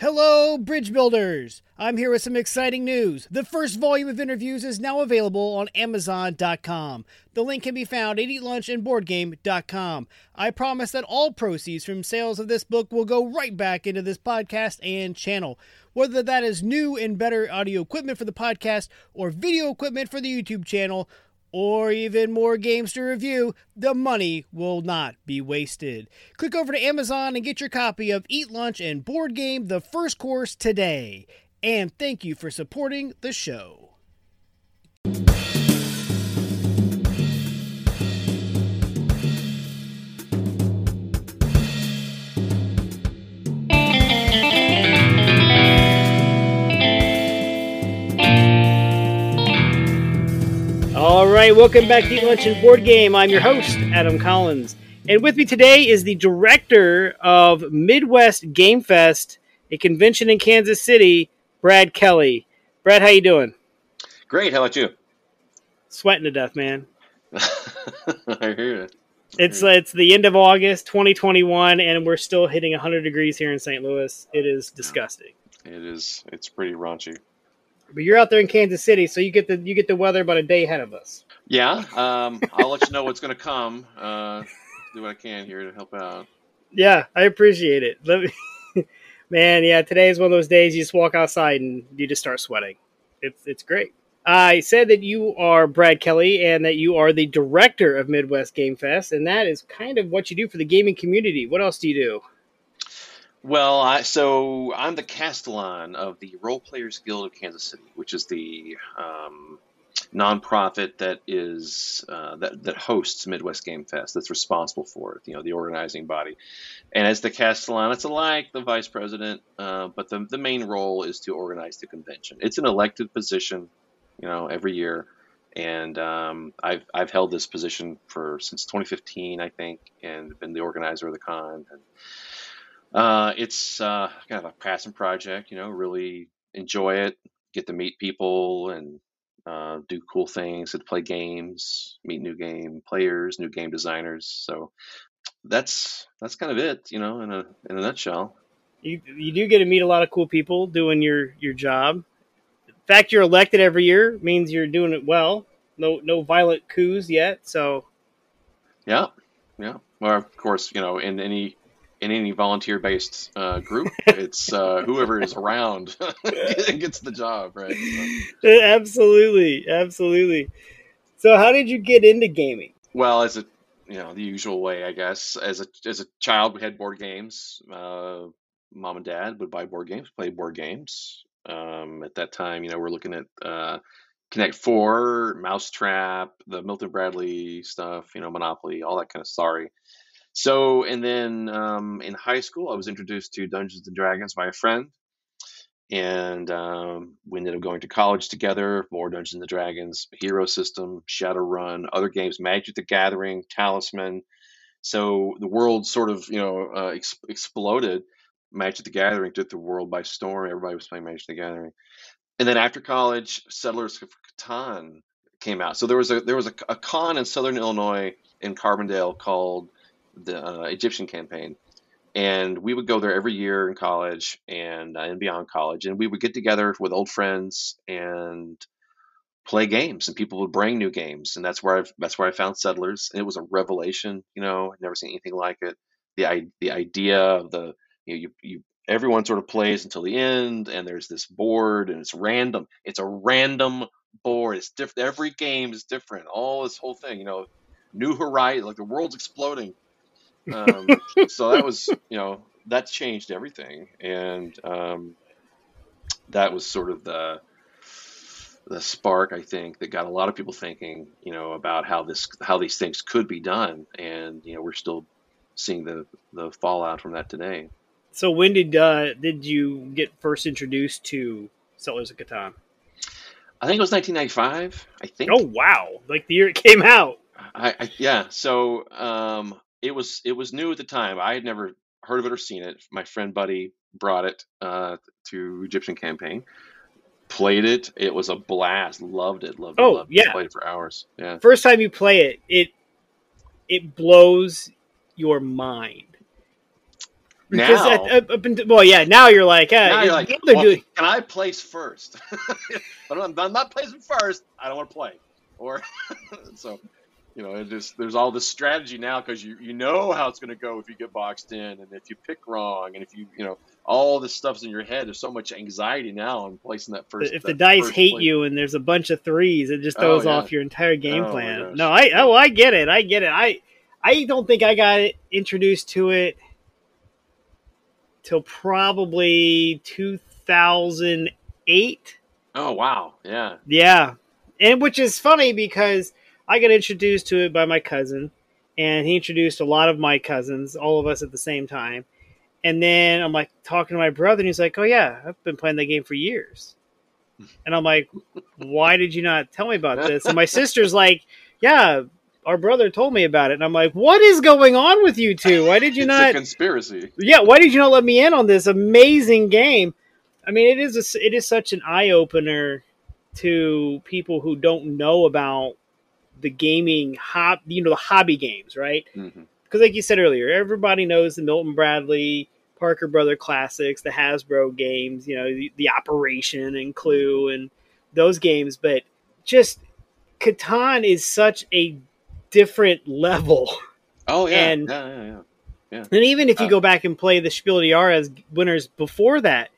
Hello, bridge builders! I'm here with some exciting news. The first volume of interviews is now available on Amazon.com. The link can be found at EatLunchandBoardGame.com. I promise that all proceeds from sales of this book will go right back into this podcast and channel. Whether that is new and better audio equipment for the podcast or video equipment for the YouTube channel, or even more games to review, the money will not be wasted. Click over to Amazon and get your copy of Eat Lunch and Board Game The First Course today. And thank you for supporting the show. All right, welcome back to Eat Lunch and Board Game. I'm your host, Adam Collins. And with me today is the director of Midwest Game Fest, a convention in Kansas City, Brad Kelly. Brad, how you doing? Great. How about you? Sweating to death, man. I hear it. It's uh, it's the end of August 2021 and we're still hitting 100 degrees here in St. Louis. It is disgusting. It is. It's pretty raunchy. But you're out there in Kansas City, so you get the you get the weather about a day ahead of us. Yeah. Um, I'll let you know what's going to come. Uh, do what I can here to help out. Yeah, I appreciate it. Let me, man, yeah, today is one of those days you just walk outside and you just start sweating. It's it's great. I said that you are Brad Kelly and that you are the director of Midwest Game Fest, and that is kind of what you do for the gaming community. What else do you do? Well, I, so I'm the Castellan of the Role Players Guild of Kansas City, which is the um, nonprofit that is uh, that that hosts Midwest Game Fest. That's responsible for it. You know, the organizing body. And as the Castellan, it's like the vice president, uh, but the the main role is to organize the convention. It's an elected position, you know, every year. And um, I've I've held this position for since 2015, I think, and been the organizer of the con. And, uh, it's uh, kind of a passion project, you know, really enjoy it, get to meet people and uh, do cool things and play games, meet new game players, new game designers. So that's that's kind of it, you know, in a in a nutshell. You you do get to meet a lot of cool people doing your your job. The fact you're elected every year means you're doing it well. No no violent coups yet, so Yeah, yeah. Well, of course, you know, in any in any volunteer based uh, group, it's uh, whoever is around gets the job, right? So, absolutely, absolutely. So, how did you get into gaming? well, as a you know, the usual way, I guess. As a as a child, we had board games. Uh, mom and dad would buy board games, play board games. Um, at that time, you know, we're looking at uh, Connect Four, Mousetrap, the Milton Bradley stuff, you know, Monopoly, all that kind of sorry. So, and then um, in high school, I was introduced to Dungeons and Dragons by a friend, and um, we ended up going to college together. More Dungeons and Dragons, Hero System, Shadowrun, other games, Magic the Gathering, Talisman. So the world sort of, you know, uh, ex- exploded. Magic the Gathering took the world by storm. Everybody was playing Magic the Gathering, and then after college, Settlers of Catan came out. So there was a there was a, a con in Southern Illinois in Carbondale called the uh, Egyptian campaign. And we would go there every year in college and uh, and beyond college, and we would get together with old friends and play games. And people would bring new games, and that's where I that's where I found Settlers. And it was a revelation. You know, I'd never seen anything like it. The the idea of the you know, you you everyone sort of plays until the end, and there's this board, and it's random. It's a random board. It's different. Every game is different. All this whole thing, you know, new horizon, like the world's exploding um, so that was, you know, that changed everything, and um, that was sort of the the spark I think that got a lot of people thinking, you know, about how this how these things could be done, and you know, we're still seeing the the fallout from that today. So, when did uh, did you get first introduced to Settlers of Catan? I think it was 1995. I think. Oh wow! Like the year it came out. I, I yeah. So um, it was it was new at the time. I had never heard of it or seen it. My friend Buddy brought it uh, to Egyptian campaign. Played it. It was a blast. Loved it. Loved it. Oh, loved it. yeah. Played it for hours. Yeah. First time you play it, it it blows your mind. Because now, at, up until- well, yeah, now you're like, uh, now you're like, they're well, doing. can I place first? I'm not placing first. I don't want to play. Or so, you know, it just there's all this strategy now because you you know how it's going to go if you get boxed in, and if you pick wrong, and if you you know all this stuff's in your head. There's so much anxiety now on placing that first. If that the dice hate play. you and there's a bunch of threes, it just Oh, throws yeah. off your entire game Oh, plan. No, I oh I get it, I get it. I I don't think I got introduced to it till probably 2008. Oh wow, yeah. Yeah. And which is funny because I got introduced to it by my cousin, and he introduced a lot of my cousins, all of us at the same time. And then I'm like talking to my brother, and he's like, Oh, yeah, I've been playing that game for years. And I'm like, Why did you not tell me about this? And my sister's like, Yeah, our brother told me about it. And I'm like, What is going on with you two? Why did you it's not? a conspiracy. yeah why did you not let me in on this amazing game i mean it is a, it is such an eye-opener to people who don't know about the gaming hob you know the hobby games right? Because like you said earlier everybody knows the milton bradley parker brother classics the hasbro games you know the, the operation and clue and those games but just catan is such a different level. Oh yeah, And- yeah, yeah, yeah. and even if you Uh, go back and play the Spiel des Jahres winners before that,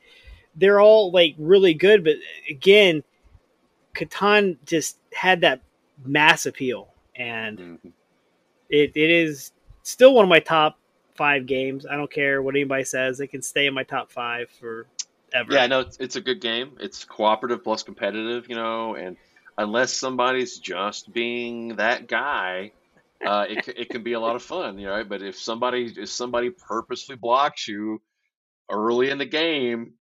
they're all like really good. But again, Catan just had that mass appeal, and Mhm. it, it is still one of my top five games. I don't care what anybody says; it can stay in my top five for ever. Yeah, no, it's, it's a good game. It's cooperative plus competitive, you know, and unless somebody's just being that guy, uh, it, it can be a lot of fun, you know. But if somebody if somebody purposely blocks you early in the game,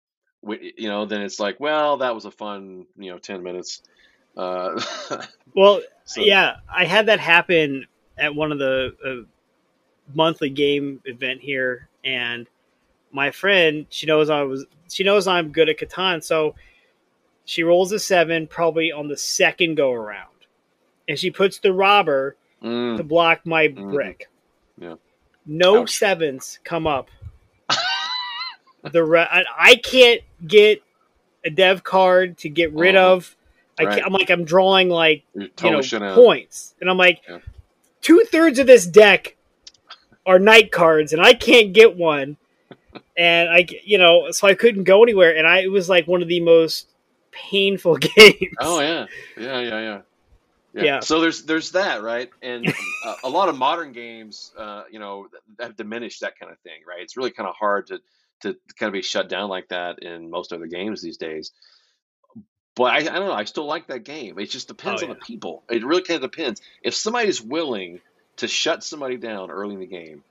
you know, then it's like, well, that was a fun, you know, ten minutes. Uh, Well, so, yeah, I had that happen at one of the uh, monthly game event here, and my friend, she knows I was, she knows I'm good at Catan, so she rolls a seven probably on the second go around, and she puts the robber mm, to block my Mhm. brick. Yeah. No Ouch. sevens come up. the re- I, I can't get a dev card to get rid Uh-huh. of. I Right. can't, I'm like I'm drawing like you know points, and I'm like, Yeah. two thirds of this deck are knight cards, and I can't get one, and I you know so I couldn't go anywhere, and I it was like one of the most painful games. Oh yeah, yeah, yeah, yeah. Yeah. So there's there's that right, and uh, a lot of modern games, uh, you know, have diminished that kind of thing, right? It's really kind of hard to to kind of be shut down like that in most other games these days. But I, I don't know. I still like that game. It just depends Oh, on the people. It really kind of depends. If somebody's willing to shut somebody down early in the game,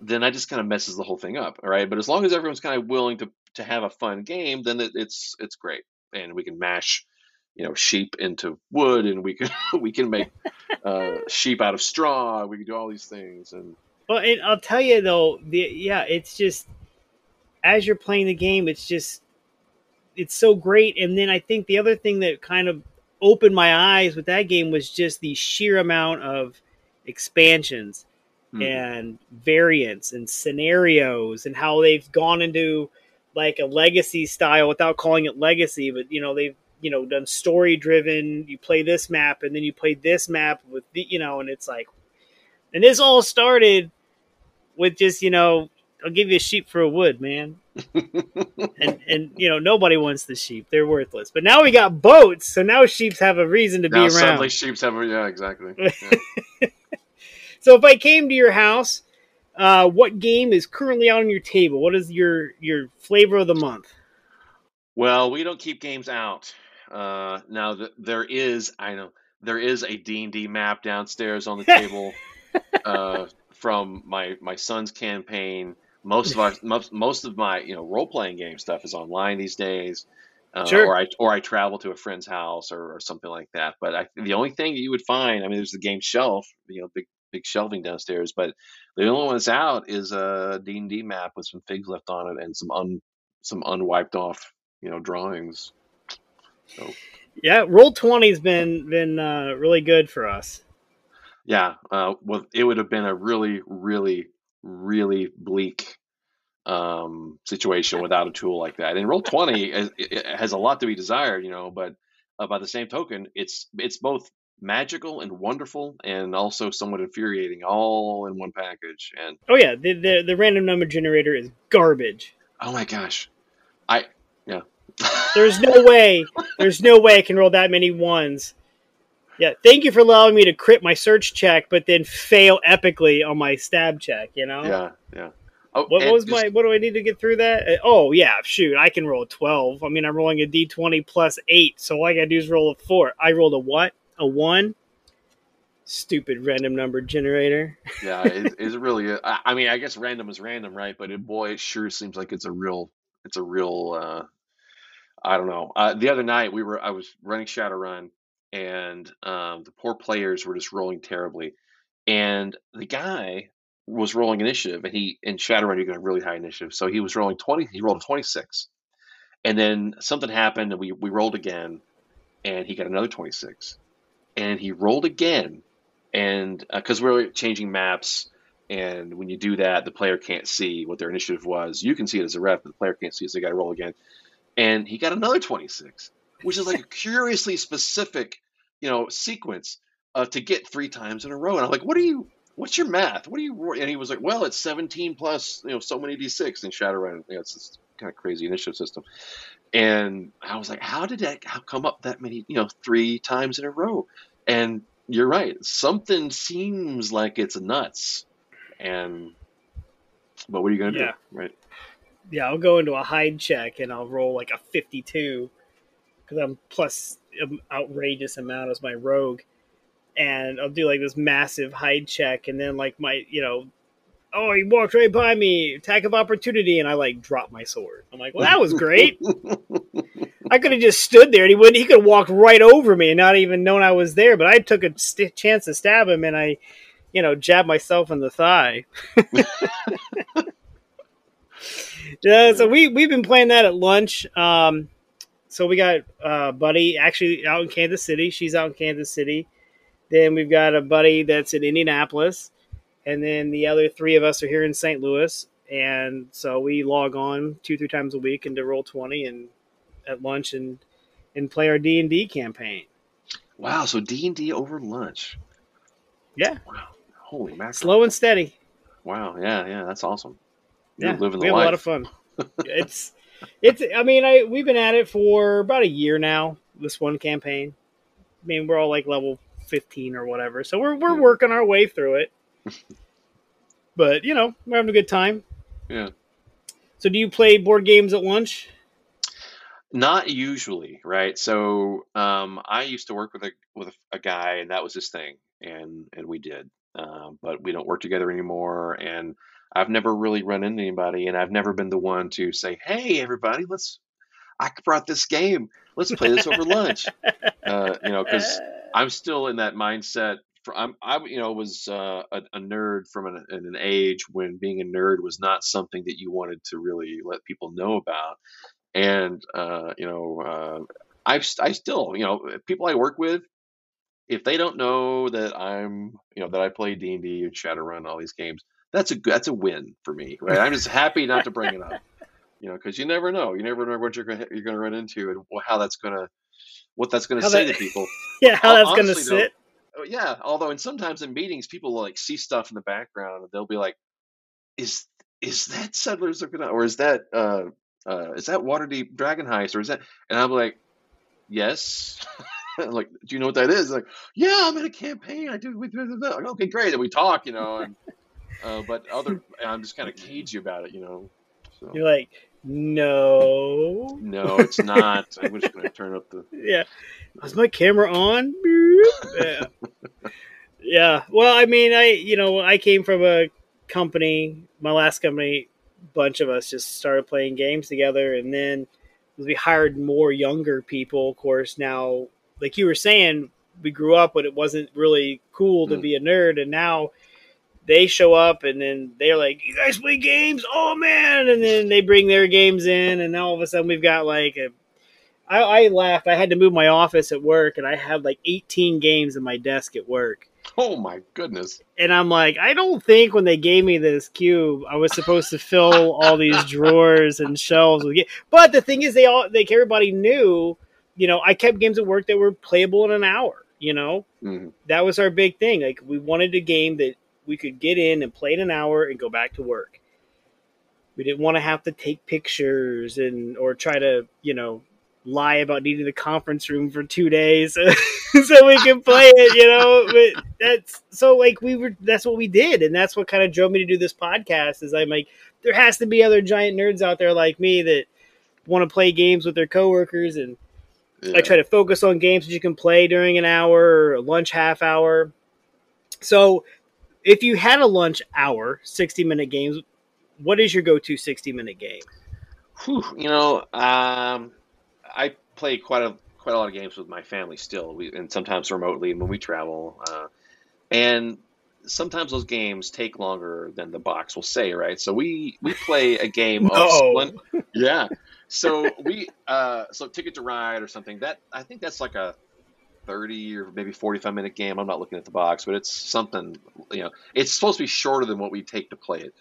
then that just kind of messes the whole thing up, all right? But as long as everyone's kind of willing to to have a fun game, then it, it's it's great, and we can mash, you know, sheep into wood, and we can we can make uh, sheep out of straw. We can do all these things, and Well, and I'll tell you though, the yeah, it's just as you're playing the game, it's just it's so great. And then I think the other thing that kind of opened my eyes with that game was just the sheer amount of expansions hmm, and variants and scenarios and how they've gone into like a legacy style without calling it legacy, but you know they've you know done story driven. You play this map and then you play this map with the you know, and it's like, and this all started with just you know I'll give you a sheep for a wood, man. and and you know nobody wants the sheep; they're worthless. But now we got boats, so now sheep have a reason to now be around. suddenly sheep's have a- yeah exactly. Yeah. So if I came to your house, uh, what game is currently on your table? What is your your flavor of the month? Well, we don't keep games out. Uh, now th- there is, I know there is a D and D map downstairs on the table uh, from my my son's campaign. Most of our most, most of my you know role playing game stuff is online these days, uh, Sure. or I or I travel to a friend's house or, or something like that. But I, the only thing that you would find, I mean, there's the game shelf, you know, big big shelving downstairs, but the only one that's out is a D and D map with some figs left on it and some un some unwiped off you know drawings. So Yeah, roll twenty's been been uh, really good for us. yeah, uh, well, it would have been a really, really, really bleak um, situation without a tool like that. And roll twenty has a lot to be desired, you know. But uh, by the same token, it's it's both magical and wonderful, and also somewhat infuriating, all in one package. And oh yeah, the the, the random number generator is garbage. Oh my gosh, I yeah. there's no way. There's no way I can roll that many ones. Yeah, thank you for allowing me to crit my search check, but then fail epically on my stab check. You know. Yeah, yeah. Oh, what, was just, my? What do I need to get through that? Uh, oh yeah, shoot, I can roll a twelve. I mean, I'm rolling a d twenty plus eight, so all I gotta do is roll a four. I rolled a what? A one. Stupid random number generator. yeah, it, it's really. I, I mean, I guess random is random, right? But it, boy, it sure seems like it's a real. It's a real. uh I don't know. Uh, the other night we were. I was running Shadowrun, and um, the poor players were just rolling terribly. And the guy was rolling initiative, and he in Shadowrun you get a really high initiative, so he was rolling twenty. He rolled a twenty six, and then something happened, and we we rolled again, and he got another twenty six, and he rolled again, and because uh, we are changing maps, and when you do that, the player can't see what their initiative was. You can see it as a ref, but the player can't see it, so they got to roll again, and he got another twenty six, which is like a curiously specific, you know, sequence. Uh, to get three times in a row, and I'm like, "What are you? What's your math? What do you? And he was like, well, it's 17 plus, you know, so many d6 and Shadowrun. You know, it's this kind of crazy initiative system. And I was like, how did that how come up that many, you know, three times in a row? And you're right. Something seems like it's nuts. And, but what are you going to yeah. do? Right. Yeah, I'll go into a hide check and I'll roll like a 52 because I'm plus an outrageous amount as my rogue and I'll do like this massive hide check, and then like my you know, oh he walked right by me, attack of opportunity, and I like drop my sword. I'm like, well that was great. I could have just stood there, and he wouldn't. he could have walked right over me and not even known I was there. But I took a st- chance to stab him, and I, you know, jabbed myself in the thigh. yeah, so we we've been playing that at lunch. Um, so we got uh, Buddy actually out in Kansas City. She's out in Kansas City. Then we've got a buddy that's in Indianapolis, and then the other three of us are here in St. Louis. And so we log on two, three times a week into Roll Twenty and at lunch and and play our D and D campaign. Wow! So D and D over lunch. Yeah. Wow! Holy mackerel! Slow and steady. Wow! Yeah, yeah, that's awesome. You're yeah, living the we have life. a lot of fun. it's it's. I mean, I we've been at it for about a year now. This one campaign. I mean, we're all like level 15 or whatever. So we're we're working our way through it. but you know, we're having a good time. Yeah. So do you play board games at lunch? Not usually, right? So um, I used to work with a with a, guy, and that was his thing, and and we did. Um, but we don't work together anymore, and I've never really run into anybody, and I've never been the one to say, "Hey, everybody, let's." I brought this game. Let's play this over lunch. Uh, you know, because I'm still in that mindset. For, I'm, I, you know, was uh, a, a, nerd from an, an, age when being a nerd was not something that you wanted to really let people know about. And uh, you know, uh, I, I still, you know, people I work with, if they don't know that I'm, you know, that I play D and D and Shadowrun, all these games, that's a that's a win for me, right? I'm just happy not to bring it up, you know, because you never know, you never know what you're gonna, you're going to run into and how that's going to what that's going to say that, to people. Yeah, how that's going to sit. Though, yeah, although and sometimes in meetings people will like see stuff in the background and they'll be like, "Is is that Settlers of Catan or is that uh, uh, is that Waterdeep Dragon Heist or is that?" And I'm like, "Yes." like, do you know what that is? Like, yeah, I'm in a campaign. I do. We do. Like, okay, great. And we talk, you know. And, uh, but other, I'm just kind of cagey about it, you know. So. You're like, no. No, it's not. I'm just going to turn up the. Yeah. Is my camera on? yeah. yeah. Well, I mean, I, you know, I came from a company, my last company, bunch of us just started playing games together. And then we hired more younger people, of course. Now, like you were saying, we grew up, but it wasn't really cool to mm. be a nerd. And now, they show up and then they're like, "You guys play games? Oh man!" And then they bring their games in, and now all of a sudden we've got like a. I, I laughed. I had to move my office at work, and I had like 18 games in my desk at work. Oh my goodness! And I'm like, I don't think when they gave me this cube, I was supposed to fill all these drawers and shelves with. But the thing is, they all like everybody knew. You know, I kept games at work that were playable in an hour. You know, mm-hmm. that was our big thing. Like we wanted a game that we could get in and play in an hour and go back to work. We didn't want to have to take pictures and or try to, you know, lie about needing the conference room for two days so we can play it, you know. But that's so like we were that's what we did, and that's what kind of drove me to do this podcast. Is I'm like, there has to be other giant nerds out there like me that want to play games with their coworkers, and yeah. I try to focus on games that you can play during an hour or lunch half hour. So, if you had a lunch hour, sixty minute games, what is your go to sixty minute game? Whew, you know, um, I play quite a quite a lot of games with my family still, we, and sometimes remotely when we travel. Uh, and sometimes those games take longer than the box will say, right? So we we play a game no. of yeah. So we uh, so Ticket to Ride or something that I think that's like a thirty or maybe forty five minute game. I'm not looking at the box, but it's something you know. It's supposed to be shorter than what we take to play it,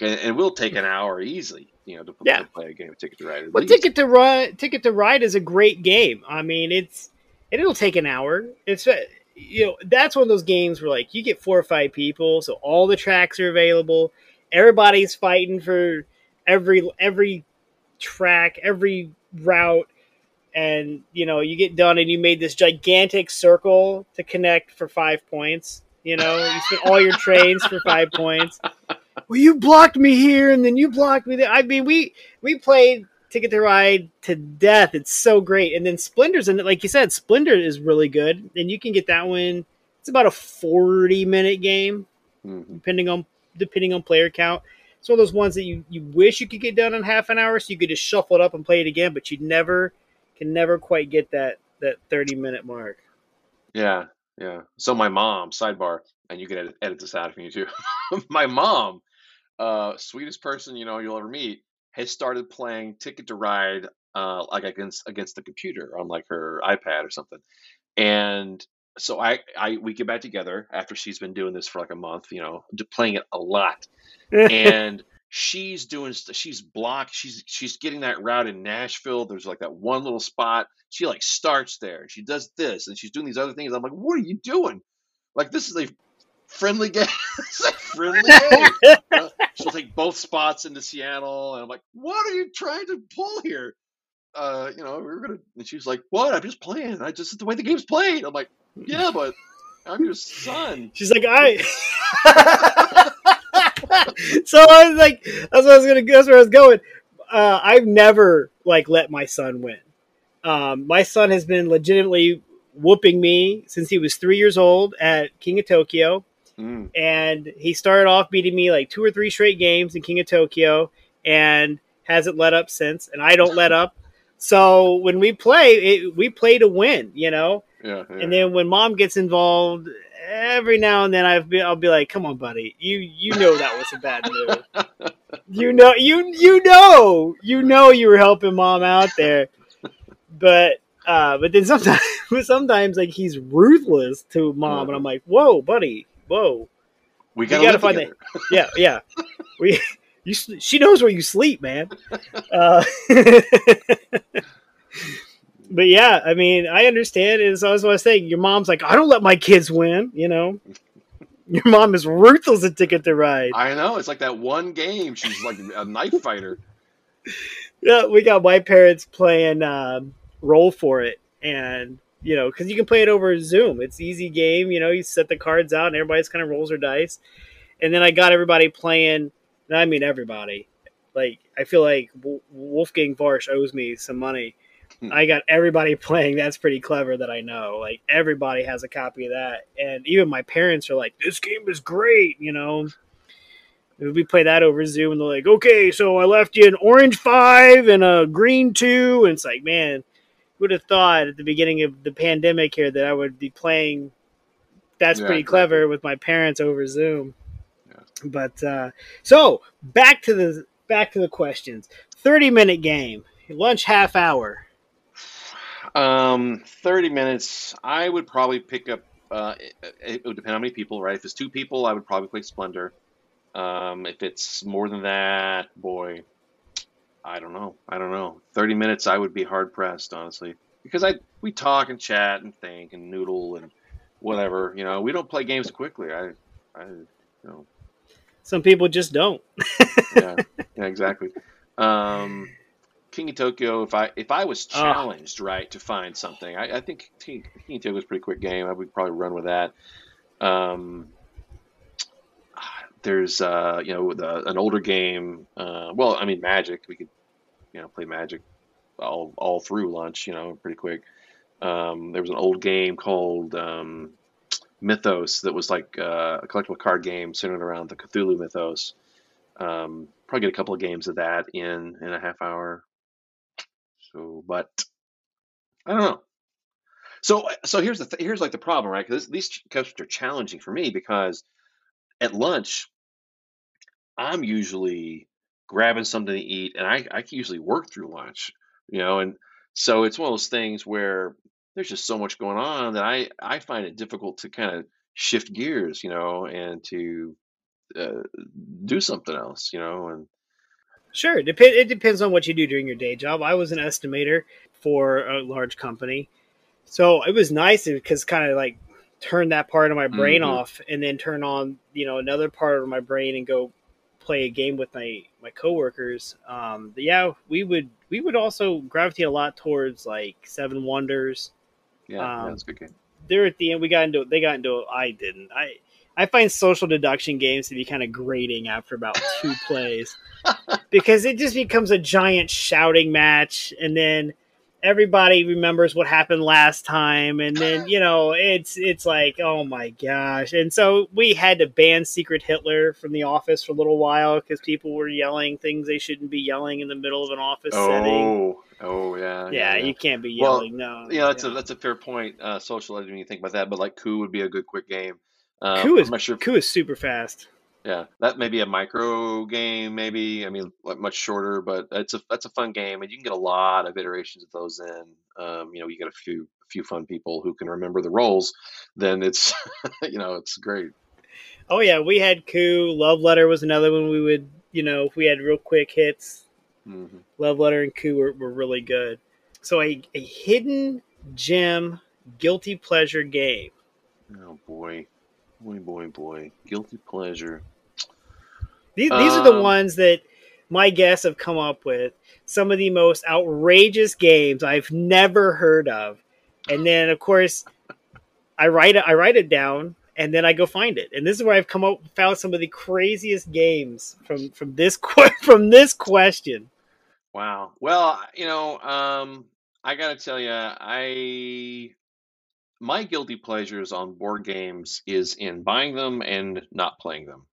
and it will take an hour easily you know, to, yeah. to play a game of Ticket to Ride. Well, Ticket to Ride, Ticket to Ride is a great game. I mean, it's and it'll take an hour. It's uh, you know that's one of those games where like you get four or five people, so all the tracks are available. Everybody's fighting for every every track, every route, and you know you get done and you made this gigantic circle to connect for five points. You know, you spent all your trains for five points well, you blocked me here, and then you blocked me there. I mean, we we played Ticket to Ride to death. It's so great, and then Splendor's and. Like you said, Splendor is really good, and you can get that one. It's about a forty minute game, mm-hmm. depending on depending on player count. It's one of those ones that you, you wish you could get done in half an hour, so you could just shuffle it up and play it again, but you'd never can never quite get that that thirty minute mark. Yeah, yeah. So my mom, sidebar, and you can edit, edit this out if you need to. my mom, uh, sweetest person you know you'll ever meet, has started playing Ticket to Ride, uh, like against against the computer on like her iPad or something, and so I, I we get back together after she's been doing this for like a month, you know, playing it a lot, and she's doing she's blocked she's she's getting that route in Nashville. There's like that one little spot. She like starts there. She does this and she's doing these other things. I'm like, what are you doing? Like this is a friendly game. it's a friendly game. Uh, she'll take both spots into Seattle, and I'm like, what are you trying to pull here? Uh, you know, we are gonna. And she's like, what? I'm just playing. I just the way the game's played. I'm like, yeah, but I'm your son. She's like, I. so I was like, that's what I was gonna. That's where I was going. Uh, I've never like let my son win. Um, my son has been legitimately whooping me since he was three years old at King of Tokyo. Mm. And he started off beating me like two or three straight games in King of Tokyo and hasn't let up since. And I don't let up. So when we play, it, we play to win, you know? Yeah, yeah. And then when mom gets involved, every now and then I've been, I'll be like, "Come on, buddy, you you know that was a bad move. you know you you know you know you were helping mom out there." But uh, but then sometimes sometimes like he's ruthless to mom, and I'm like, "Whoa, buddy, whoa, we gotta, gotta find together. that." Yeah, yeah. We you she knows where you sleep, man. Uh, but yeah, I mean, I understand. As I was what I was saying, your mom's like, I don't let my kids win. You know, your mom is ruthless at Ticket to Ride. I know. It's like that one game. She's like a knife fighter. Yeah, we got my parents playing um, Roll for It, and you know, because you can play it over Zoom. It's easy game. You know, you set the cards out, and everybody's kind of rolls their dice. And then I got everybody playing. I mean, everybody. Like I feel like Wolfgang Warsch owes me some money. I got everybody playing. That's pretty clever that I know. Like everybody has a copy of that, and even my parents are like, "This game is great," you know. We play that over Zoom, and they're like, "Okay, so I left you an orange five and a green two, and it's like, man, would have thought at the beginning of the pandemic here that I would be playing? That's yeah, pretty clever with my parents over Zoom. Yeah. But uh, so back to the back to the questions. Thirty minute game, lunch half hour. Um, 30 minutes. I would probably pick up uh, it, it, would depend on how many people, right? If it's two people, I would probably play Splendor. Um, if it's more than that, boy, I don't know. I don't know. Thirty minutes, I would be hard pressed, honestly, because I we talk and chat and think and noodle and whatever. You know, we don't play games quickly. I, I, you know. Some people just don't. yeah, yeah, exactly. Um, King of Tokyo. If I if I was ah. challenged, oh. right, to find something, I, I think King, King, of Tokyo is a pretty quick game. I would probably run with that. Um, there's uh, you know the, an older game. Uh, well, I mean Magic. We could you know play Magic all all through lunch. You know, pretty quick. Um, there was an old game called um, Mythos that was like uh, a collectible card game centered around the Cthulhu mythos. Um, probably get a couple of games of that in in a half hour. So, but I don't know. So, so here's the th- here's like the problem, right? Because these cups are challenging for me because at lunch, I'm usually grabbing something to eat, and I I can usually work through lunch, you know, and so it's one of those things where there's just so much going on that I I find it difficult to kind of shift gears, you know, and to uh, do something else, you know, and sure, it, dep- it depends on what you do during your day job. I was an estimator for a large company, so it was nice because kind of like turn that part of my brain mm-hmm. off and then turn on you know another part of my brain and go play a game with my my coworkers. Um, yeah, we would we would also gravitate a lot towards like Seven Wonders yeah, um, that's good game. There at the end, we got into it. they got into. it. I didn't. I I find social deduction games to be kind of grating after about two plays. Because it just becomes a giant shouting match, and then everybody remembers what happened last time and then you know it's it's like oh my gosh. And so we had to ban secret hitler from the office for a little while because people were yelling things they shouldn't be yelling in the middle of an office oh, setting. oh yeah, yeah yeah, you can't be yelling well, no yeah that's yeah. a that's a fair point uh social when you think about that but like coup would be a good quick game um, is sure coup is super fast yeah, that may be a micro game, maybe. I mean, much shorter, but it's a that's a fun game, and you can get a lot of iterations of those in. Um, you know, you get a few a few fun people who can remember the roles, then it's you know it's great. Oh yeah, we had coup. Love letter was another one we would you know if we had real quick hits. Mm-hmm. Love letter and coup were, were really good. So a, a hidden gem guilty pleasure game. Oh boy, boy, boy, boy, guilty pleasure. These, these um, are the um, ones that my guests have come up with. Some of the most outrageous games I've never heard of, and then of course, I write it. I write it down, and then I go find it. And this is where I've come up found some of the craziest games from from this from this question. Wow. Well, you know, um, I got to tell you, I my guilty pleasures on board games is in buying them and not playing them.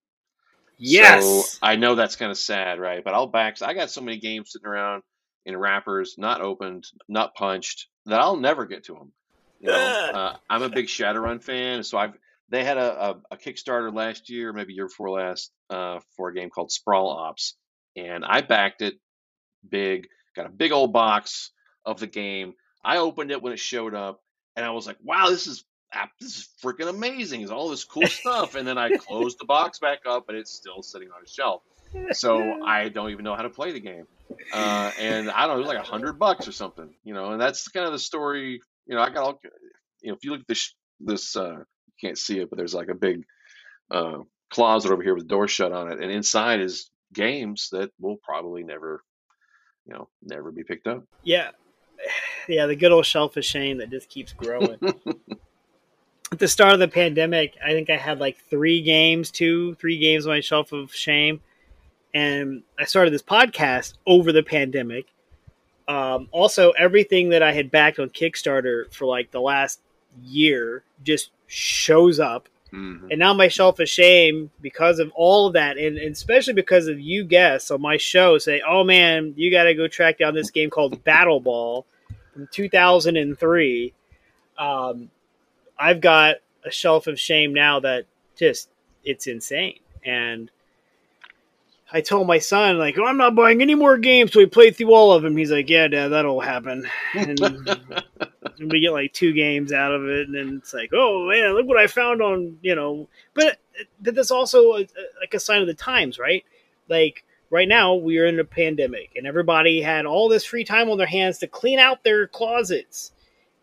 Yes. So I know that's kind of sad, right? But I'll back. I got so many games sitting around in wrappers, not opened, not punched, that I'll never get to them. You know, uh, I'm a big Shadowrun fan, so I've they had a, a, a, Kickstarter last year, maybe year before last, uh, for a game called Sprawl Ops, and I backed it big. Got a big old box of the game. I opened it when it showed up, and I was like, "Wow, this is this is freaking amazing. It's all this cool stuff. And then I closed the box back up and it's still sitting on a shelf. So I don't even know how to play the game. Uh, and I don't know, it was like a hundred bucks or something, you know, and that's kind of the story. You know, I got all, you know, if you look at this, this, uh, you can't see it, but there's like a big, uh, closet over here with the door shut on it. And inside is games that will probably never, you know, never be picked up. Yeah. Yeah. The good old shelf of shame that just keeps growing. at the start of the pandemic, I think I had like three games, two, three games on my shelf of shame. And I started this podcast over the pandemic. Um, also, everything that I had backed on Kickstarter for like the last year just shows up. Mm-hmm. And now my shelf of shame, because of all of that, and, and especially because of you guests on my show, say, "Oh man, you got to go track down this game called Battle Ball from 2003." Um, I've got a shelf of shame now that just it's insane. And I told my son, like, oh, I'm not buying any more games. So we played through all of them. He's like, yeah, Dad, that'll happen. And and we get like two games out of it, and then it's like, oh man, look what I found on you know. But but that's also a, like a sign of the times, right? Like right now we are in a pandemic, and everybody had all this free time on their hands to clean out their closets,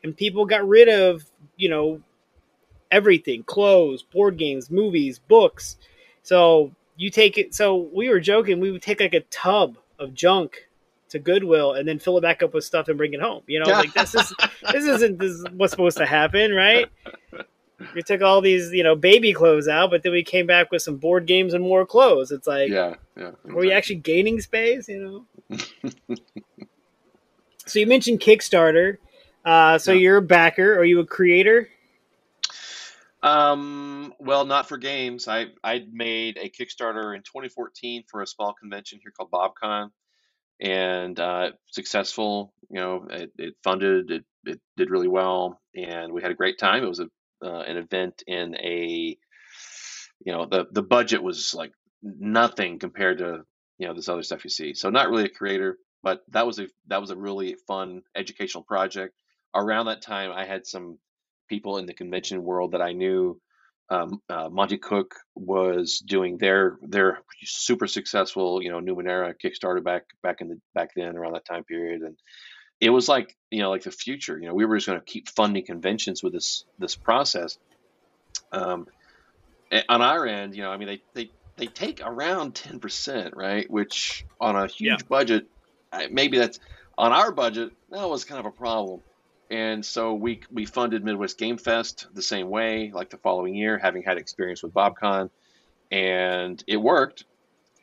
and people got rid of you know everything: clothes, board games, movies, books. So you take it. So we were joking. We would take like a tub of junk to Goodwill and then fill it back up with stuff and bring it home. You know, like this is this isn't this is what's supposed to happen, right? We took all these, you know, baby clothes out, but then we came back with some board games and more clothes. It's like, yeah, yeah. Exactly. Were we actually gaining space? You know. so you mentioned Kickstarter. Uh, so yeah. you're a backer. Are you a creator? Um, well, not for games. I I made a Kickstarter in 2014 for a small convention here called BobCon and uh, successful. You know, it, it funded, it, it did really well, and we had a great time. It was a uh, an event in a, you know, the the budget was like nothing compared to you know this other stuff you see. So not really a creator, but that was a that was a really fun educational project. Around that time, I had some people in the convention world that I knew um, uh, Monte Cook was doing their their super successful, you know, Numenera Kickstarter back back in the back then around that time period, and it was like you know like the future. You know, we were just going to keep funding conventions with this this process. Um, on our end, you know, I mean, they they they take around ten percent, right? Which on a huge yeah. budget, maybe that's on our budget that was kind of a problem. And so we we funded Midwest Game Fest the same way, like the following year, having had experience with BobCon, and it worked.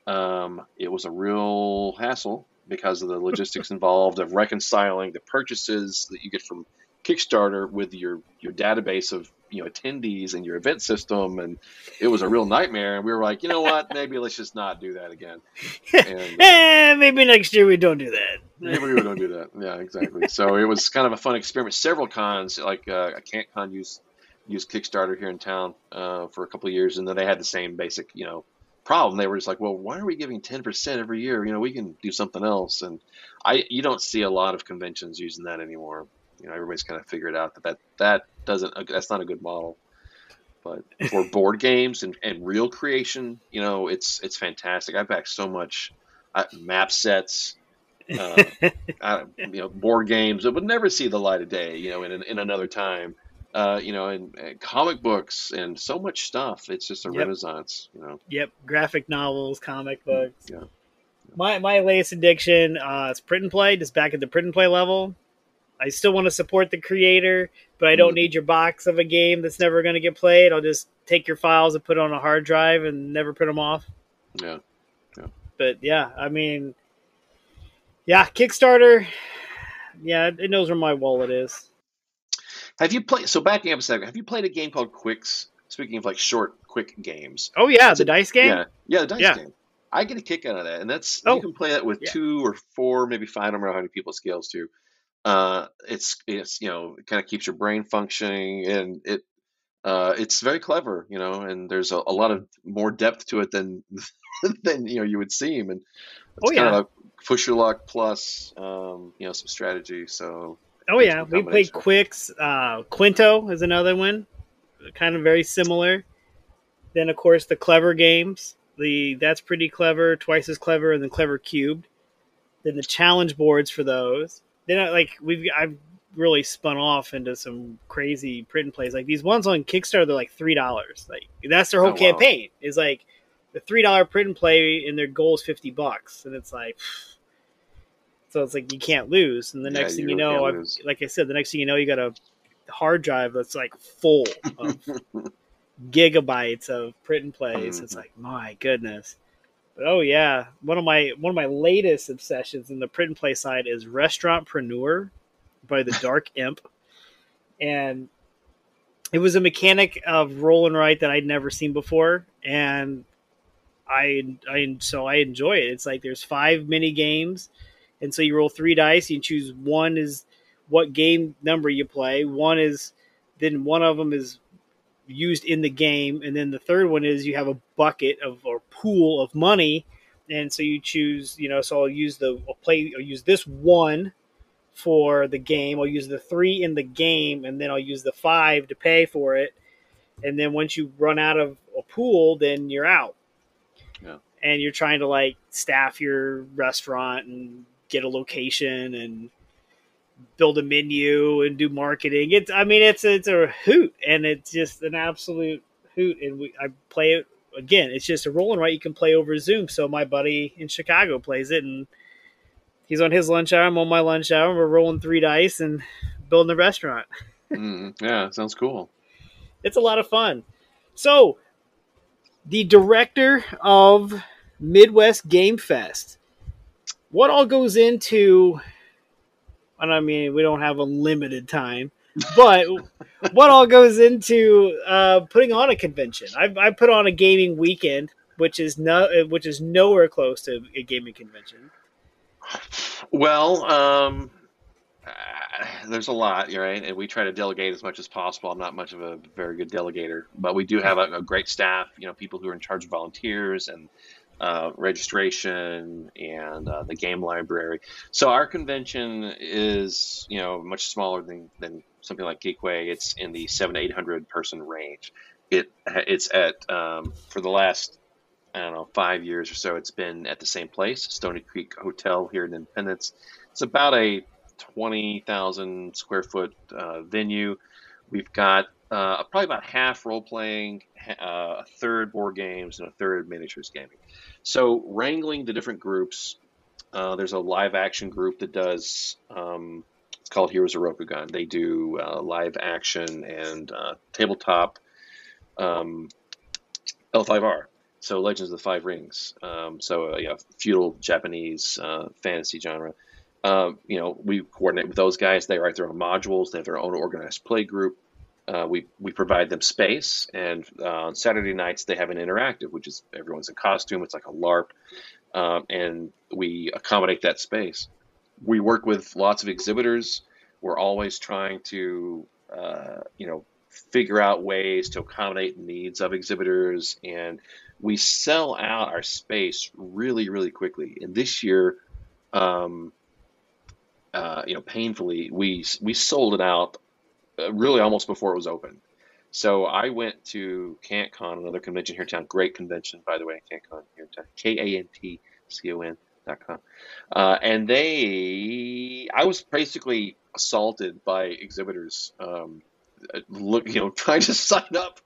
Um, it was a real hassle because of the logistics involved of reconciling the purchases that you get from Kickstarter with your your database of you know attendees and your event system, and it was a real nightmare. And we were like, you know what, maybe let's just not do that again. And, uh, eh, maybe next year we don't do that. maybe we don't do that. Yeah, exactly. So it was kind of a fun experiment. Several cons, like uh, KantCon, use used Kickstarter here in town uh, for a couple of years, and then they had the same basic, you know, problem. They were just like, well, why are we giving ten percent every year? You know, we can do something else. And I, you don't see a lot of conventions using that anymore. You know, everybody's kind of figured out that that, that doesn't that's not a good model. But for board games and, and real creation, you know, it's it's fantastic. I back so much uh, map sets, uh, I, you know, board games that would never see the light of day, you know, in in another time. Uh, you know, and, and, comic books and so much stuff. It's just a yep. renaissance, you know. Yep, graphic novels, comic mm, books. Yeah. My my latest addiction uh, is print and play, just back at the print and play level. I still want to support the creator, but I don't mm. need your box of a game that's never going to get played. I'll just take your files and put it on a hard drive and never print them off. Yeah. yeah. But yeah, I mean, yeah, Kickstarter. Yeah, it knows where my wallet is. Have you played? So backing up a second, have you played a game called Qwixx? Speaking of like short, quick games. Oh yeah, it's the a, dice game. Yeah, yeah, the dice yeah. game. I get a kick out of that, and that's oh. you can play that with yeah. two or four, maybe five. I don't remember how many people it scales to uh, it's it's you know it kind of keeps your brain functioning and it uh, it's very clever you know and there's a, a, lot of more depth to it than than you know you would seem and it's oh, yeah. kind of push your luck plus um, you know some strategy so oh yeah we played Qwixx. uh, Qwinto is another one kind of very similar then of course the clever games the that's pretty clever twice as clever and then clever cubed then the challenge boards for those then like we've I've really spun off into some crazy print and plays. Like these ones on Kickstarter, they're like three dollars. Like that's their whole oh, campaign. Wow. Is like the three dollar print and play, and their goal is fifty bucks, and it's like. So it's like you can't lose, and the yeah, next thing you, know, like I said, the next thing you know, you got a hard drive that's like full of gigabytes of print and plays. Mm-hmm. It's like my goodness. But oh yeah, one of my one of my latest obsessions in the print and play side is Restaurantpreneur by the Dark Imp, and it was a mechanic of roll and write that I'd never seen before, and I I so I enjoy it. It's like there's five mini games, and so you roll three dice. You choose one is what game number you play. One is then one of them is used in the game, and then the third one is you have a bucket of or pool of money, and so you choose. You know, so I'll use the I'll play I'll use this one for the game. I'll use the three in the game, and then I'll use the five to pay for it. And then once you run out of a pool, then you're out. Yeah. And you're trying to like staff your restaurant and get a location and build a menu and do marketing. It's I mean it's it's a hoot and it's just an absolute hoot. And we I play it again. It's just a rolling right. You can play over Zoom. So my buddy in Chicago plays it and he's on his lunch hour. I'm on my lunch hour. We're rolling three dice and building a restaurant. Mm, yeah, sounds cool. It's a lot of fun. So, the director of Midwest Game Fest, what all goes into, and I mean, we don't have a limited time, but what all goes into uh, putting on a convention? I, I put on a gaming weekend, which is no, which is nowhere close to a gaming convention. Well, um, uh, there's a lot, right? And we try to delegate as much as possible. I'm not much of a very good delegator, but we do have a, a great staff. You know, people who are in charge of volunteers and uh, registration and uh, the game library. So our convention is, you know, much smaller than, than something like Geekway. It's in the seven eight hundred person range. It it's at um, for the last I don't know five years or so. It's been at the same place, Stoney Creek Hotel here in Independence. It's about a twenty thousand square foot uh, venue. We've got uh, probably about half role playing, uh, a third board games, and a third miniatures gaming. So wrangling the different groups. Uh, there's a live action group that does. Um, it's called Heroes of Rokugan. They do uh, live action and uh, tabletop um, L5R. So Legends of the Five Rings. Um, so uh, yeah, feudal Japanese uh, fantasy genre. Um, you know, we coordinate with those guys. They write their own modules. They have their own organized play group. Uh, we we provide them space, and uh, on Saturday nights they have an interactive, which is everyone's in costume. It's like a LARP, um, and we accommodate that space. We work with lots of exhibitors. We're always trying to, uh, you know, figure out ways to accommodate needs of exhibitors, and we sell out our space really, really quickly. And this year, um, uh, you know, painfully, we we sold it out really almost before it was open. So I went to KantCon, another convention here in town. Great convention, by the way, KantCon here in town. K A N T C O N dot com. Uh, and they, I was basically assaulted by exhibitors. Um, uh, look, you know, trying to sign up,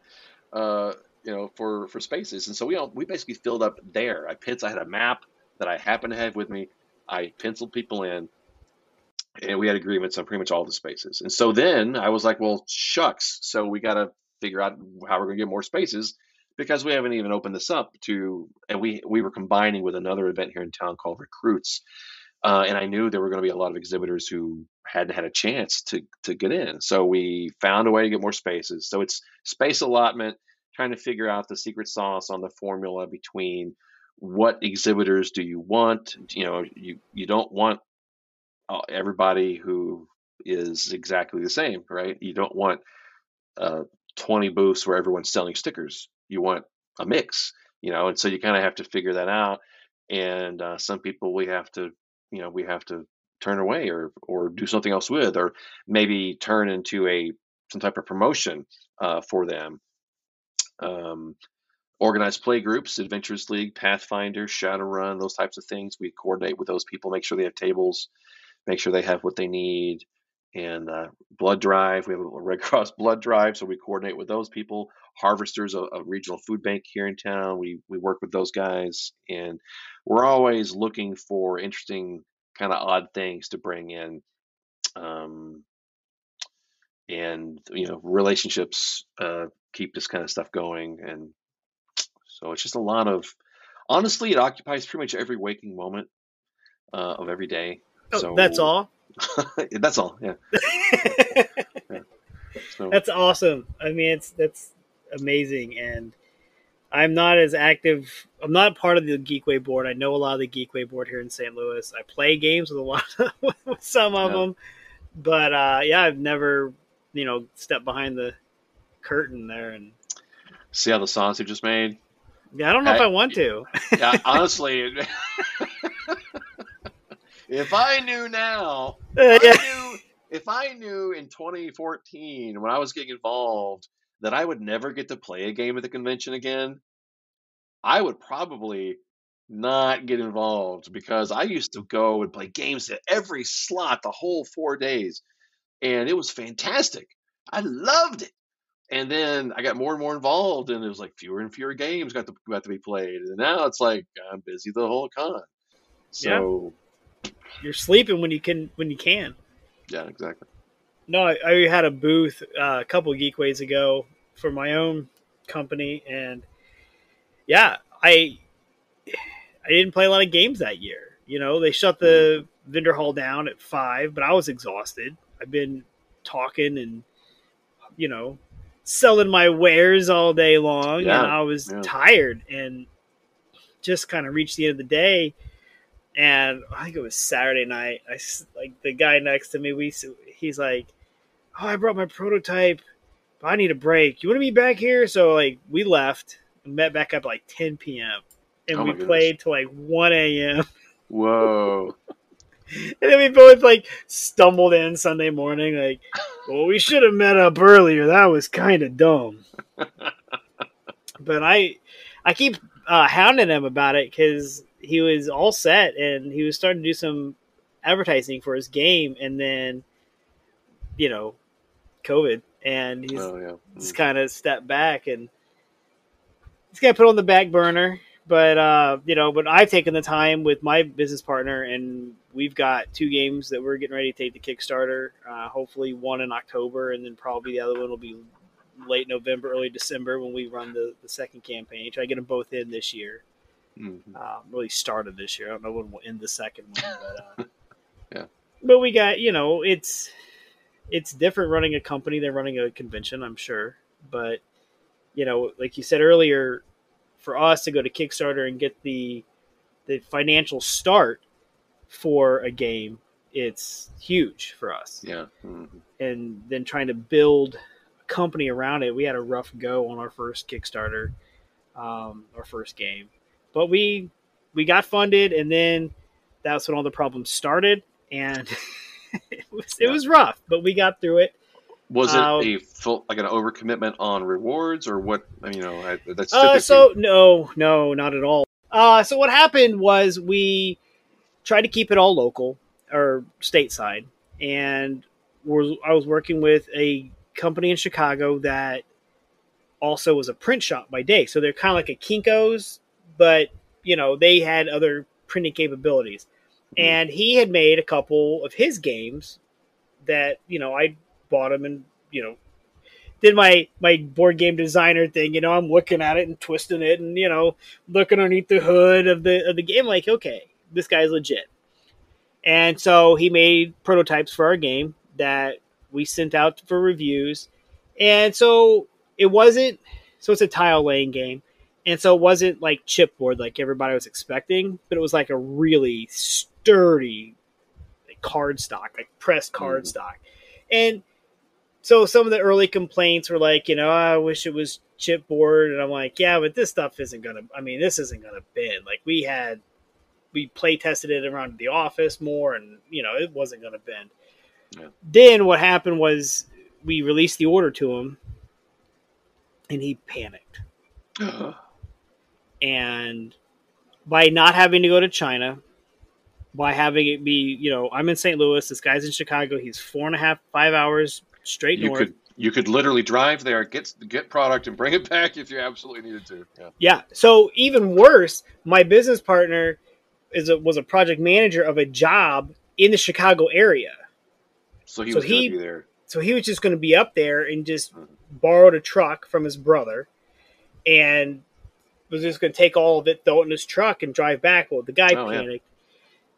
uh, you know, for for spaces. And so we all we basically filled up there. I pins. I had a map that I happened to have with me. I penciled people in and we had agreements on pretty much all the spaces. And so then I was like, well, shucks. So we got to figure out how we're going to get more spaces because we haven't even opened this up to, and we we were combining with another event here in town called Recruits, uh, and I knew there were going to be a lot of exhibitors who hadn't had a chance to to get in. So we found a way to get more spaces. So it's space allotment, trying to figure out the secret sauce on the formula between what exhibitors do you want. You know, you you don't want everybody who is exactly the same, right? You don't want uh, 20 booths where everyone's selling stickers. You want a mix, you know, and so you kind of have to figure that out. And uh, some people we have to, you know, we have to turn away or or do something else with, or maybe turn into a some type of promotion uh, for them. Um, organized play groups, Adventures League, Pathfinder, Shadowrun, those types of things. We coordinate with those people, make sure they have tables make sure they have what they need. And uh, blood drive, we have a Red Cross blood drive, so we coordinate with those people. Harvesters, a, a regional food bank here in town, we we work with those guys, and we're always looking for interesting, kind of odd things to bring in. Um, and you know, relationships uh, keep this kind of stuff going, and so it's just a lot of. Honestly, it occupies pretty much every waking moment uh, of every day. Oh, so that's all. that's all. Yeah. yeah. So. That's awesome. I mean, it's that's amazing, and I'm not as active. I'm not part of the Geekway board. I know a lot of the Geekway board here in St. Louis. I play games with a lot of, with some of yeah. them, but uh, yeah, I've never you know stepped behind the curtain there and see how the sausage is made. Yeah, I don't know I, if I want to. yeah, honestly, if I knew now, Uh, if I knew, if I knew in 2014 when I was getting involved that I would never get to play a game at the convention again, I would probably not get involved because I used to go and play games at every slot the whole four days, and it was fantastic. I loved it. And then I got more and more involved, and it was like fewer and fewer games got to got to be played. And now it's like I'm busy the whole con. So You're sleeping when you can when you can. yeah, exactly. No, I, I had a booth uh, a couple of geekways ago for my own company, and yeah, I I didn't play a lot of games that year. You know, they shut the vendor hall down at five, but I was exhausted. I've been talking and you know selling my wares all day long, Yeah, and I was yeah. tired and just kind of reached the end of the day. And I think it was Saturday night. I like the guy next to me. We he's like, "Oh, I brought my prototype, but I need a break. You want to be back here?" So like we left and met back up like 10 p.m. and Oh we played till like 1 a.m. Whoa. And then we both like stumbled in Sunday morning, like, well, we should have met up earlier. That was kind of dumb. but I, I keep uh, hounding him about it because he was all set and he was starting to do some advertising for his game, and then, you know, COVID, and he's oh yeah. just kind of stepped back and he's got put on the back burner. But uh, you know, but I've taken the time with my business partner, and we've got two games that we're getting ready to take to Kickstarter. Uh, hopefully, one in October, and then probably the other one will be late November, early December when we run the, the second campaign. Try to get them both in this year. Mhm. Um, really started this year. I don't know when we'll end the second one, but uh, Yeah. But we got you know it's it's different running a company than running a convention, I'm sure. But you know, like you said earlier, for us to go to Kickstarter and get the the financial start for a game, it's huge for us. Yeah. Mhm. And then trying to build a company around it, we had a rough go on our first Kickstarter, um, our first game, but we we got funded, and then that's when all the problems started, and it was it was rough, but we got through it. Was it Uh, a full like an overcommitment on rewards or what? I mean, you know, I, that's Uh, so no, no, not at all. Uh, so what happened was we tried to keep it all local or stateside, and I was working with a company in Chicago that also was a print shop by day. So they're kind of like a Kinkos, but you know they had other printing capabilities. Mhm. And he had made a couple of his games that you know I bought them and you know did my my board game designer thing. You know, I'm looking at it and twisting it, and you know, looking underneath the hood of the of the game. Like, okay, this guy's legit. And so he made prototypes for our game that we sent out for reviews. And so it wasn't. So it's a tile laying game, and so it wasn't like chipboard like everybody was expecting, but it was like a really sturdy like card stock, like pressed card Mhm. stock, and so some of the early complaints were like, you know, I wish it was chipboard, and I'm like, yeah, but this stuff isn't gonna. I mean, this isn't gonna bend. Like we had, we play tested it around the office more, and you know, it wasn't gonna bend. Yeah. Then what happened was we released the order to him, and he panicked. And by not having to go to China, by having it be, you know, I'm in St. Louis, this guy's in Chicago. He's four and a half, five hours straight you north. could you could literally drive there, get get product, and bring it back if you absolutely needed to. Yeah. Yeah. So even worse, my business partner is a, was a project manager of a job in the Chicago area. So he So was going he- to be there. So he was just going to be up there and just Mhm. borrowed a truck from his brother and was just going to take all of it, throw it in his truck, and drive back. Well, the guy Oh, yeah. panicked,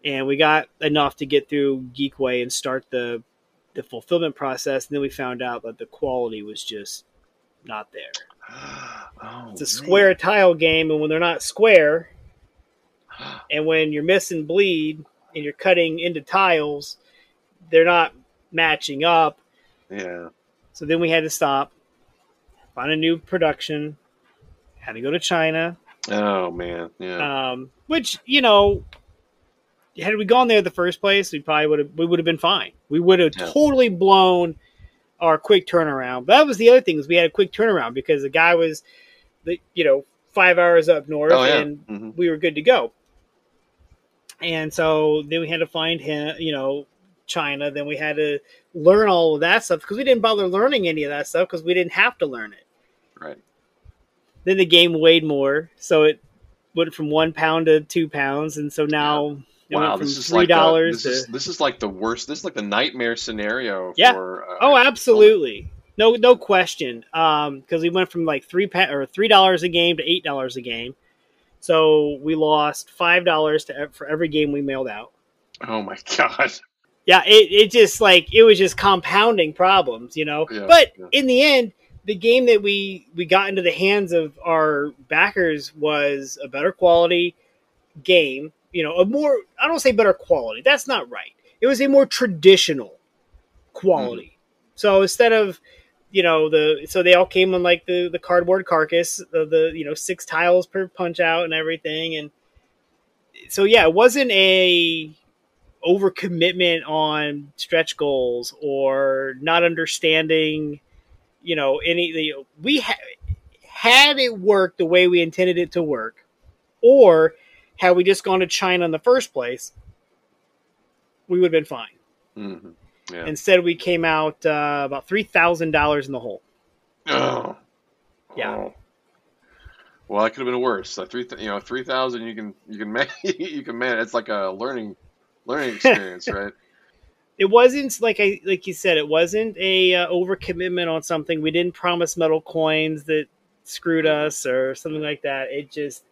and we got enough to get through Geekway and start the the fulfillment process. And then we found out that the quality was just not there. oh, It's a square tile game, and when they're not square, and when you're missing bleed and you're cutting into tiles, they're not matching up. yeah. So then we had to stop, find a new production, had to go to China, Oh man. Yeah. um, which you know, had we gone there the first place, we probably would have we would have been fine. We would have Yeah. totally blown our quick turnaround. But that was the other thing is we had a quick turnaround because the guy was, the you know, five hours up north, Oh, yeah. and Mhm. we were good to go. And so then we had to find him, you know, China. Then we had to learn all of that stuff because we didn't bother learning any of that stuff because we didn't have to learn it. Right. Then the game weighed more, so it went from one pound to two pounds, and so now it Wow, went from this is three like the, dollars this is to this is like the worst. This is like the nightmare scenario. Yeah. For, uh, oh, absolutely, no, no question. Um, because we went from like three pa- or three dollars a game to eight dollars a game, so we lost five dollars to for every game we mailed out. Oh my god. Yeah, it, it just like it was just compounding problems, you know. Yeah, but yeah. in the end, the game that we we got into the hands of our backers was a better quality game. You know, a more I don't say better quality. That's not right. It was a more traditional quality. Mm-hmm. So instead of you know the so they all came on like the the cardboard carcass of the you know six tiles per punch out and everything and so yeah it wasn't a overcommitment on stretch goals or not understanding you know any the we ha- had it worked the way we intended it to work or had we just gone to china in the first place we would have been fine Mhm. Yeah. instead we came out uh, about $3000 in the hole Oh. Yeah. Oh. Well, that could have been worse. Like three, th- you know, three thousand. You can, you can man, you can man. It's like a learning, learning experience, right? It wasn't like I like you said it wasn't a uh, overcommitment on something we didn't promise metal coins that screwed us or something like that it just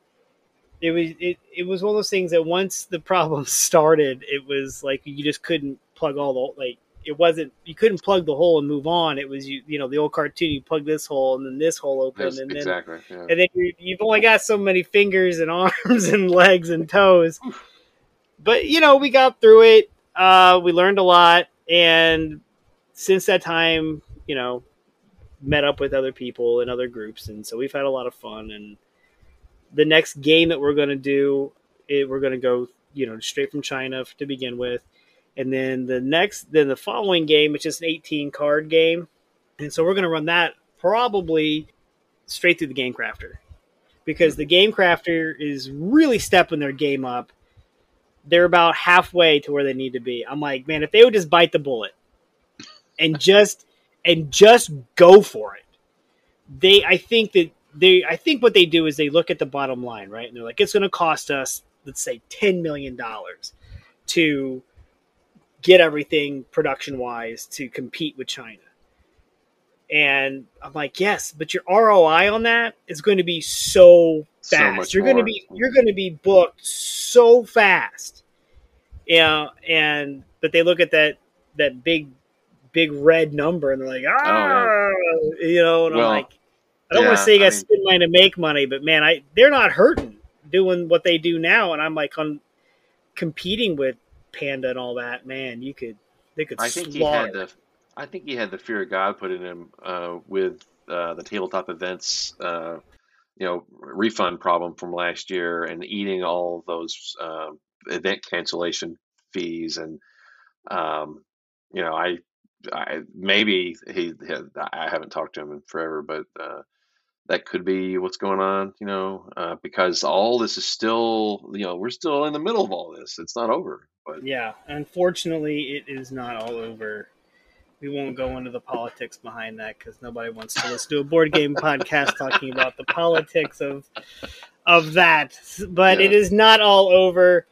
it was it, it was one of those things that once the problem started it was like you just couldn't plug all the like it wasn't you couldn't plug the hole and move on it was you you know the old cartoon you plug this hole and then this hole open Yes, and then exactly. Yeah. and then you, you've only got so many fingers and arms and legs and toes. But you know, we got through it. Uh, we learned a lot, and since that time, you know, met up with other people and other groups, and so we've had a lot of fun. And the next game that we're going to do, it, we're going to go, you know, straight from China to begin with, and then the next, then the following game, which is an 18 card game, and so we're going to run that probably straight through the game crafter because the game crafter is really stepping their game up they're about halfway to where they need to be. I'm like man if they would just bite the bullet and just and just go for it they i think that they i think what they do is they look at the bottom line right? And they're like it's going to cost us let's say 10 million dollars to get everything production wise to compete with china and I'm like, yes, but your ROI on that is going to be so So fast. much you're going to be you're going to be booked so fast. Yeah, and but they look at that that big big red number and they're like, ah, you know, and Oh, Well, I'm like, I don't want to say you I got to mean- spend money to make money, but man, I they're not hurting doing what they do now, and I'm like on competing with Panda and all that. Man, you could they could I think he had the, I think he had the fear of God put in him uh, with uh, the tabletop events, uh, you know, refund problem from last year, and eating all those uh, event cancellation fees, and um, you know, I, I maybe he, I haven't talked to him in forever, but uh, that could be what's going on, you know, uh, because all this is still, you know, we're still in the middle of all this. It's not over, but Yeah, unfortunately, it is not all over. We won't go into the politics behind that because nobody wants to listen to a board game podcast talking about the politics of of that. But it Yeah. is not all over,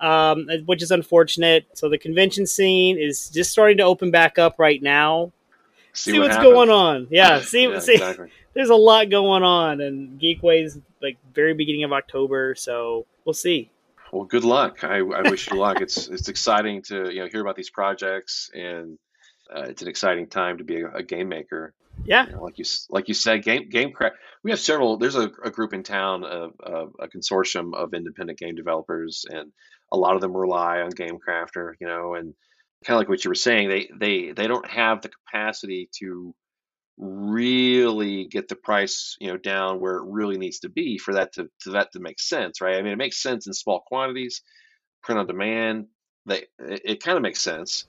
um, which is unfortunate. So the convention scene is just starting to open back up right now. See, what what's happens. going on. Yeah, see, Yeah, see, exactly. there's a lot going on, and Geekway's like very beginning of October, so we'll see. Well, good luck. I, I wish you luck. It's it's exciting to you know hear about these projects, and uh, it's an exciting time to be a, a game maker. Yeah, You know, like you like you said, game game craft. We have several. There's a, a group in town, a, a, a consortium of independent game developers, and a lot of them rely on Game Crafter. You know, and kind of like what you were saying, they they they don't have the capacity to really get the price you know down where it really needs to be for that to, to that to make sense right i mean it makes sense in small quantities print on demand, they it, it kind of makes sense.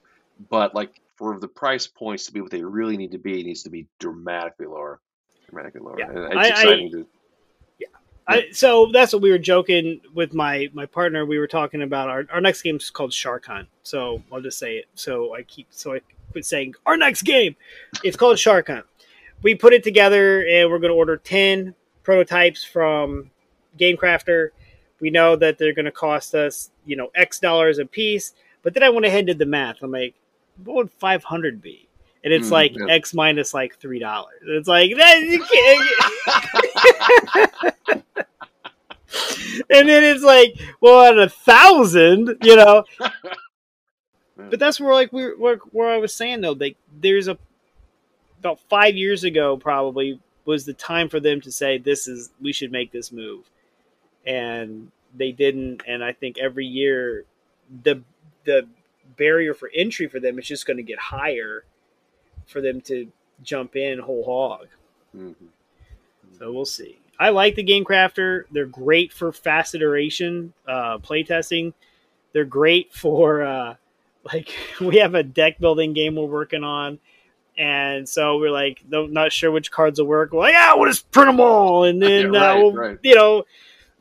But like for the price points to be what they really need to be, it needs to be dramatically lower, dramatically lower. Yeah. And it's I- I- exciting to I, so that's what we were joking with my my partner. We were talking about our, our next game is called Shark Hunt. So I'll just say it. So I keep so I quit saying our next game. It's called Shark Hunt. We put it together and we're going to order ten prototypes from GameCrafter. We know that they're going to cost us you know X dollars a piece. But then I went ahead and did the math. I'm like, what would five hundred be? And it's Mm, like yeah. X minus like three dollars. It's like that you can't. and then it's like, well, at a thousand, you know. but that's where, like, we where, where I was saying though, like, there's a about five years ago, probably was the time for them to say this is we should make this move, and they didn't. And I think every year, the the barrier for entry for them is just going to get higher for them to jump in whole hog. Mhm. So we'll see. I like the Game Crafter. They're great for fast iteration, uh, playtesting. They're great for uh, like we have a deck building game we're working on, and so we're like not sure which cards will work. We're like, yeah, we'll just print them all, and then Yeah, right, uh, we'll right. you know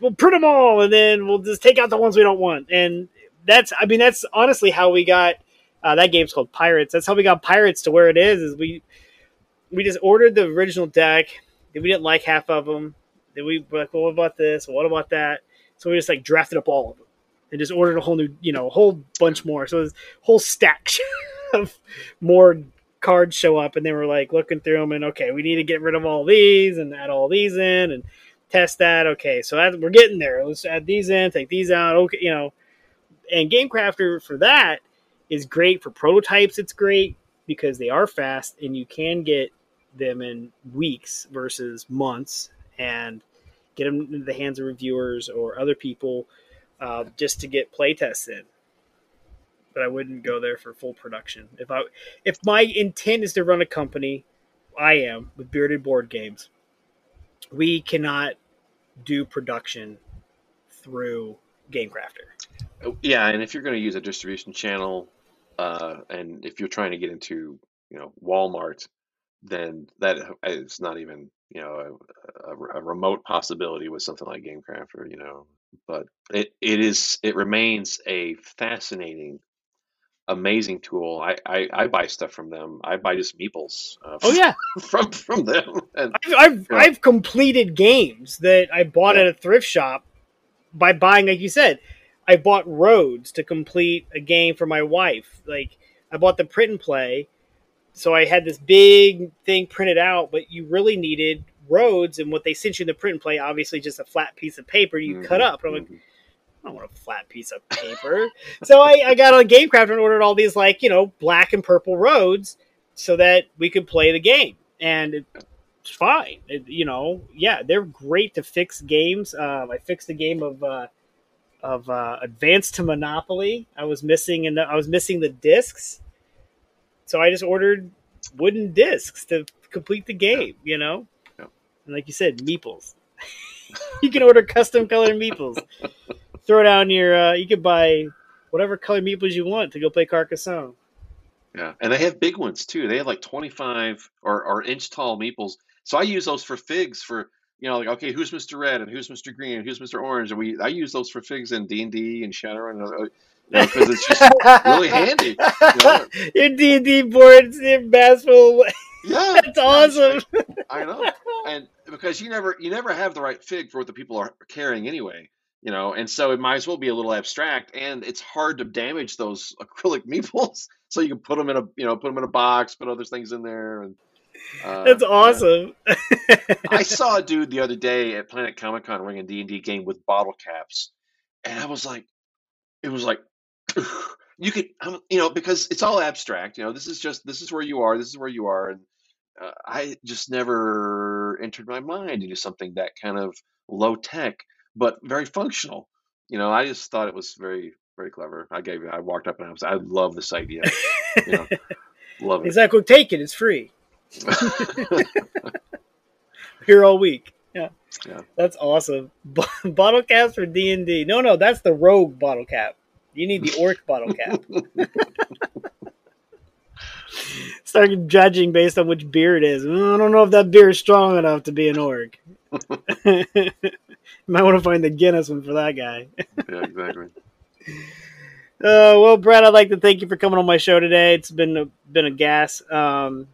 we'll print them all, and then we'll just take out the ones we don't want. And that's I mean that's honestly how we got uh, that game's called Pirates. That's how we got Pirates to where it is. Is we we just ordered the original deck. Then we didn't like half of them. Then we were like, well, what about this? What about that? So we just like drafted up all of them and just ordered a whole new, you know, a whole bunch more. So this whole stack of more cards show up, and then we're like looking through them, and okay, we need to get rid of all these and add all these in and test that. Okay, so that, we're getting there. Let's add these in, take these out. Okay, you know, and GameCrafter for that is great for prototypes. It's great because they are fast and you can get them in weeks versus months and get them into the hands of reviewers or other people uh, just to get playtests in. But I wouldn't go there for full production. If I if my intent is to run a company, I am with Bearded Board Games. We cannot do production through GameCrafter. Yeah, and if you're going to use a distribution channel, uh, and if you're trying to get into, you know, Walmart, then that is not even, you know, a, a, a remote possibility with something like Game Crafter. you know. But it, it is it remains a fascinating, amazing tool. I, I, I buy stuff from them. I buy just meeples. Uh, Oh yeah, from from them. And I've I've, Yeah. I've completed games that I bought Yeah. at a thrift shop by buying, like you said, I bought roads to complete a game for my wife. Like I bought the print and play, so I had this big thing printed out, but you really needed roads, and what they sent you in the print and play, obviously, just a flat piece of paper you cut Mhm, up. And I'm like, mhm. I don't want a flat piece of paper. so I, I got on GameCraft and ordered all these like you know black and purple roads so that we could play the game, and fine. It- you know, yeah, they're great to fix games. Um, I fixed a game of uh, of uh, Advance to Monopoly. I was missing and I was missing the discs, so I just ordered wooden discs to complete the game. You know, Yeah. and like you said, meeples. you can order custom colored meeples. Throw down your. Uh, you can buy whatever color meeples you want to go play Carcassonne. Yeah, and they have big ones too. They have like 25 or, or inch tall meeples. So I use those for figs for you know like okay who's Mr. Red and who's Mr. Green and who's Mr. Orange and we I use those for figs in D and D and Shadowrun because it's just really handy. You know? Your D and D boards, your bashful. Yeah, That's awesome. I know, and because you never you never have the right fig for what the people are carrying anyway. You know, and so it might as well be a little abstract, and it's hard to damage those acrylic meeples. So you can put them in a you know put them in a box, put other things in there, and uh, That's yeah. awesome. I saw a dude the other day at Planet Comicon running a D and D game with bottle caps, and I was like, it was like, you could, um, you know, because it's all abstract. You know, this is just this is where you are, this is where you are, and uh, I just never entered my mind to do something that kind of low tech but very functional. You know, I just thought it was very very clever. I gave it. I walked up and I was, I love this idea. You know, love it. Exactly. take it. It's free. Here all week. Yeah. Yeah. That's awesome. B- bottle caps for D and D. No, no, that's the rogue bottle cap. You need the orc bottle cap. Start judging based on which beer it is. I don't know if that beer is strong enough to be an orc. Might want to find the Guinness one for that guy. yeah, exactly. Uh, well, Brad, I'd like to thank you for coming on my show today. It's been a, been a gas. Um,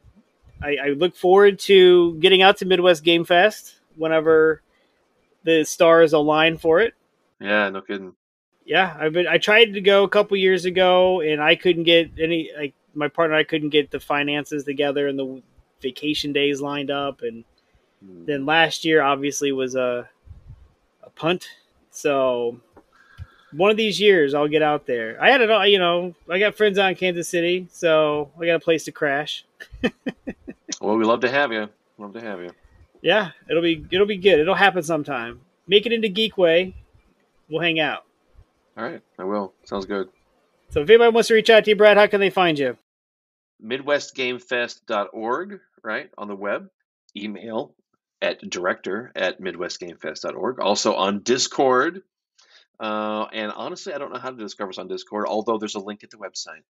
I, I, look forward to getting out to Midwest Game Fest whenever the stars align for it. Yeah, no kidding. Yeah, I've been. I tried to go a couple years ago, and I couldn't get any. Like my partner, and I couldn't get the finances together and the vacation days lined up, and hmm. then last year obviously was a a punt. So one of these years I'll get out there. I had it all, you know, I got friends out in Kansas City, so I got a place to crash. well, we love to have you. Love to have you. Yeah, it'll be it'll be good. It'll happen sometime. Make it into Geekway. We'll hang out. All right, I will. Sounds good. So if anybody wants to reach out to you, Brad, how can they find you? MidwestGameFest.org, right, on the web. Email at director at MidwestGameFest.org. Also on Discord. Uh, and honestly, I don't know how to discover us on Discord, although there's a link at the website.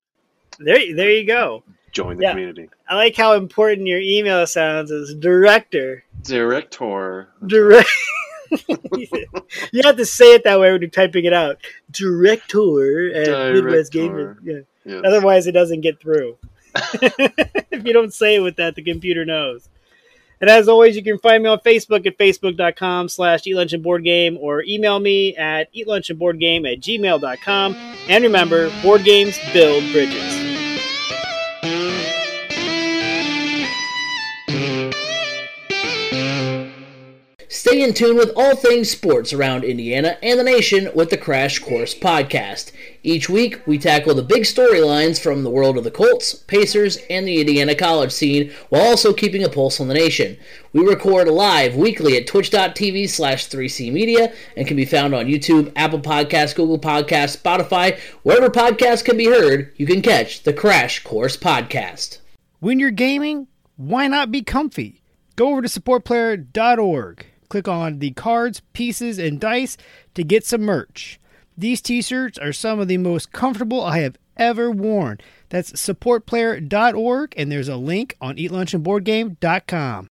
There, there you go. Join the yeah. community. I like how important your email sounds as director. Director. Direct. you have to say it that way when you're typing it out. Director at Director. Midwest Gaming. Yeah. Yes. Otherwise, it doesn't get through. if you don't say it with that, the computer knows. And as always, you can find me on Facebook at facebook.com slash eatlunchandboardgame or email me at eatlunchandboardgame at gmail.com. And remember, board games build bridges. Stay in tune with all things sports around Indiana and the nation with the Crash Course podcast. Each week, we tackle the big storylines from the world of the Colts, Pacers, and the Indiana college scene while also keeping a pulse on the nation. We record live weekly at twitch.tv slash 3C Media and can be found on YouTube, Apple Podcasts, Google Podcasts, Spotify, wherever podcasts can be heard, you can catch the Crash Course podcast. When you're gaming, why not be comfy? Go over to supportplayer.org click on the cards, pieces, and dice to get some merch. These t shirts are some of the most comfortable I have ever worn. That's supportplayer.org, and there's a link on eatlunchandboardgame.com.